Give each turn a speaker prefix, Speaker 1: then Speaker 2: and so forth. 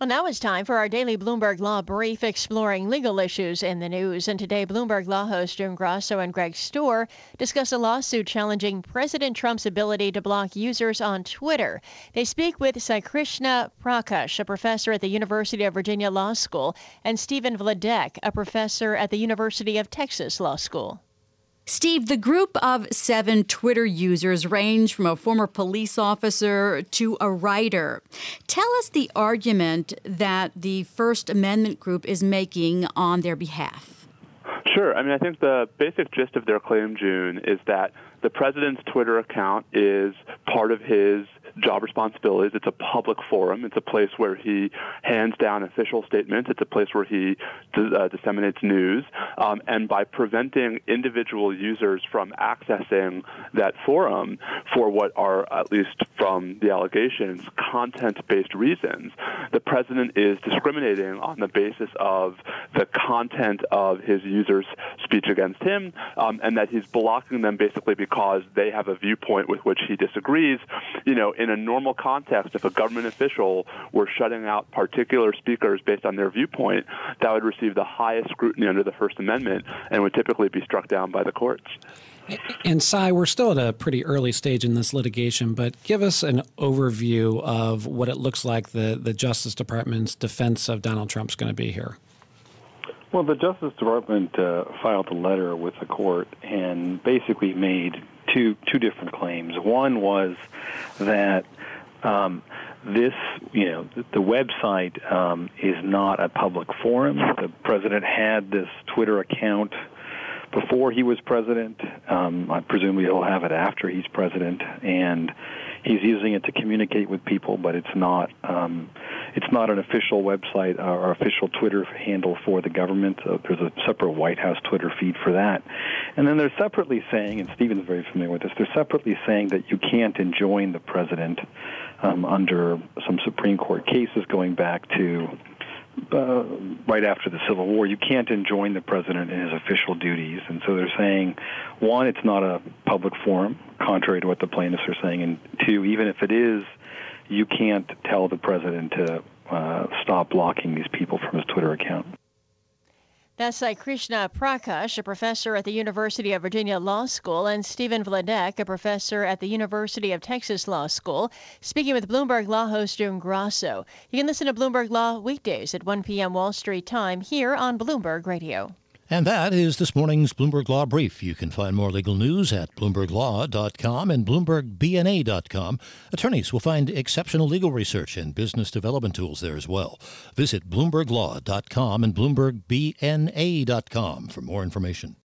Speaker 1: Well, now it's time for our daily Bloomberg Law brief exploring legal issues in the news. And today, Bloomberg Law hosts June Grasso and Greg Stohr discuss a lawsuit challenging President Trump's ability to block users on Twitter. They speak with Saikrishna Prakash, a professor at the University of Virginia Law School, and Stephen Vladeck, a professor at the University of Texas Law School.
Speaker 2: Steve, the group of seven Twitter users range from a former police officer to a writer. Tell us the argument that the First Amendment group is making on their behalf.
Speaker 3: Sure. I mean, I think the basic gist of their claim, June, is that the president's Twitter account is part of his job responsibilities. It's a public forum. It's a place where he hands down official statements. It's a place where he uh, disseminates news. Um, and by preventing individual users from accessing that forum for what are, at least from the allegations, content-based reasons, the president is discriminating on the basis of the content of his users' speech against him, um, and that he's blocking them basically because they have a viewpoint with which he disagrees. You know, in a normal context, if a government official were shutting out particular speakers based on their viewpoint, that would receive the highest scrutiny under the First Amendment and would typically be struck down by the courts.
Speaker 4: And Sai, we're still at a pretty early stage in this litigation, but give us an overview of what it looks like the, the Justice Department's defense of Donald Trump's going to be here.
Speaker 5: Well, the Justice Department uh, filed a letter with the court and basically made two two different claims. One was that um, this, you know, the website um, is not a public forum. The president had this Twitter account before he was president. Um, I presume he'll have it after he's president, and he's using it to communicate with people. But it's not um, it's not an official website or official Twitter handle for the government. Uh, there's a separate White House Twitter feed for that, and then they're separately saying, and Stephen's very familiar with this. They're separately saying that you can't enjoin the president um, under some Supreme Court cases going back to uh, right after the Civil War, you can't enjoin the president in his official duties. And so they're saying, one, it's not a public forum, contrary to what the plaintiffs are saying, and two, even if it is, you can't tell the president to uh, stop blocking these people from his Twitter account.
Speaker 1: That's Saikrishna Prakash, a professor at the University of Virginia Law School, and Stephen Vladeck, a professor at the University of Texas Law School, speaking with Bloomberg Law host June Grasso. You can listen to Bloomberg Law weekdays at 1 p.m. Wall Street time here on Bloomberg Radio.
Speaker 6: And that is this morning's Bloomberg Law Brief. You can find more legal news at BloombergLaw.com and BloombergBNA.com. Attorneys will find exceptional legal research and business development tools there as well. Visit BloombergLaw.com and BloombergBNA.com for more information.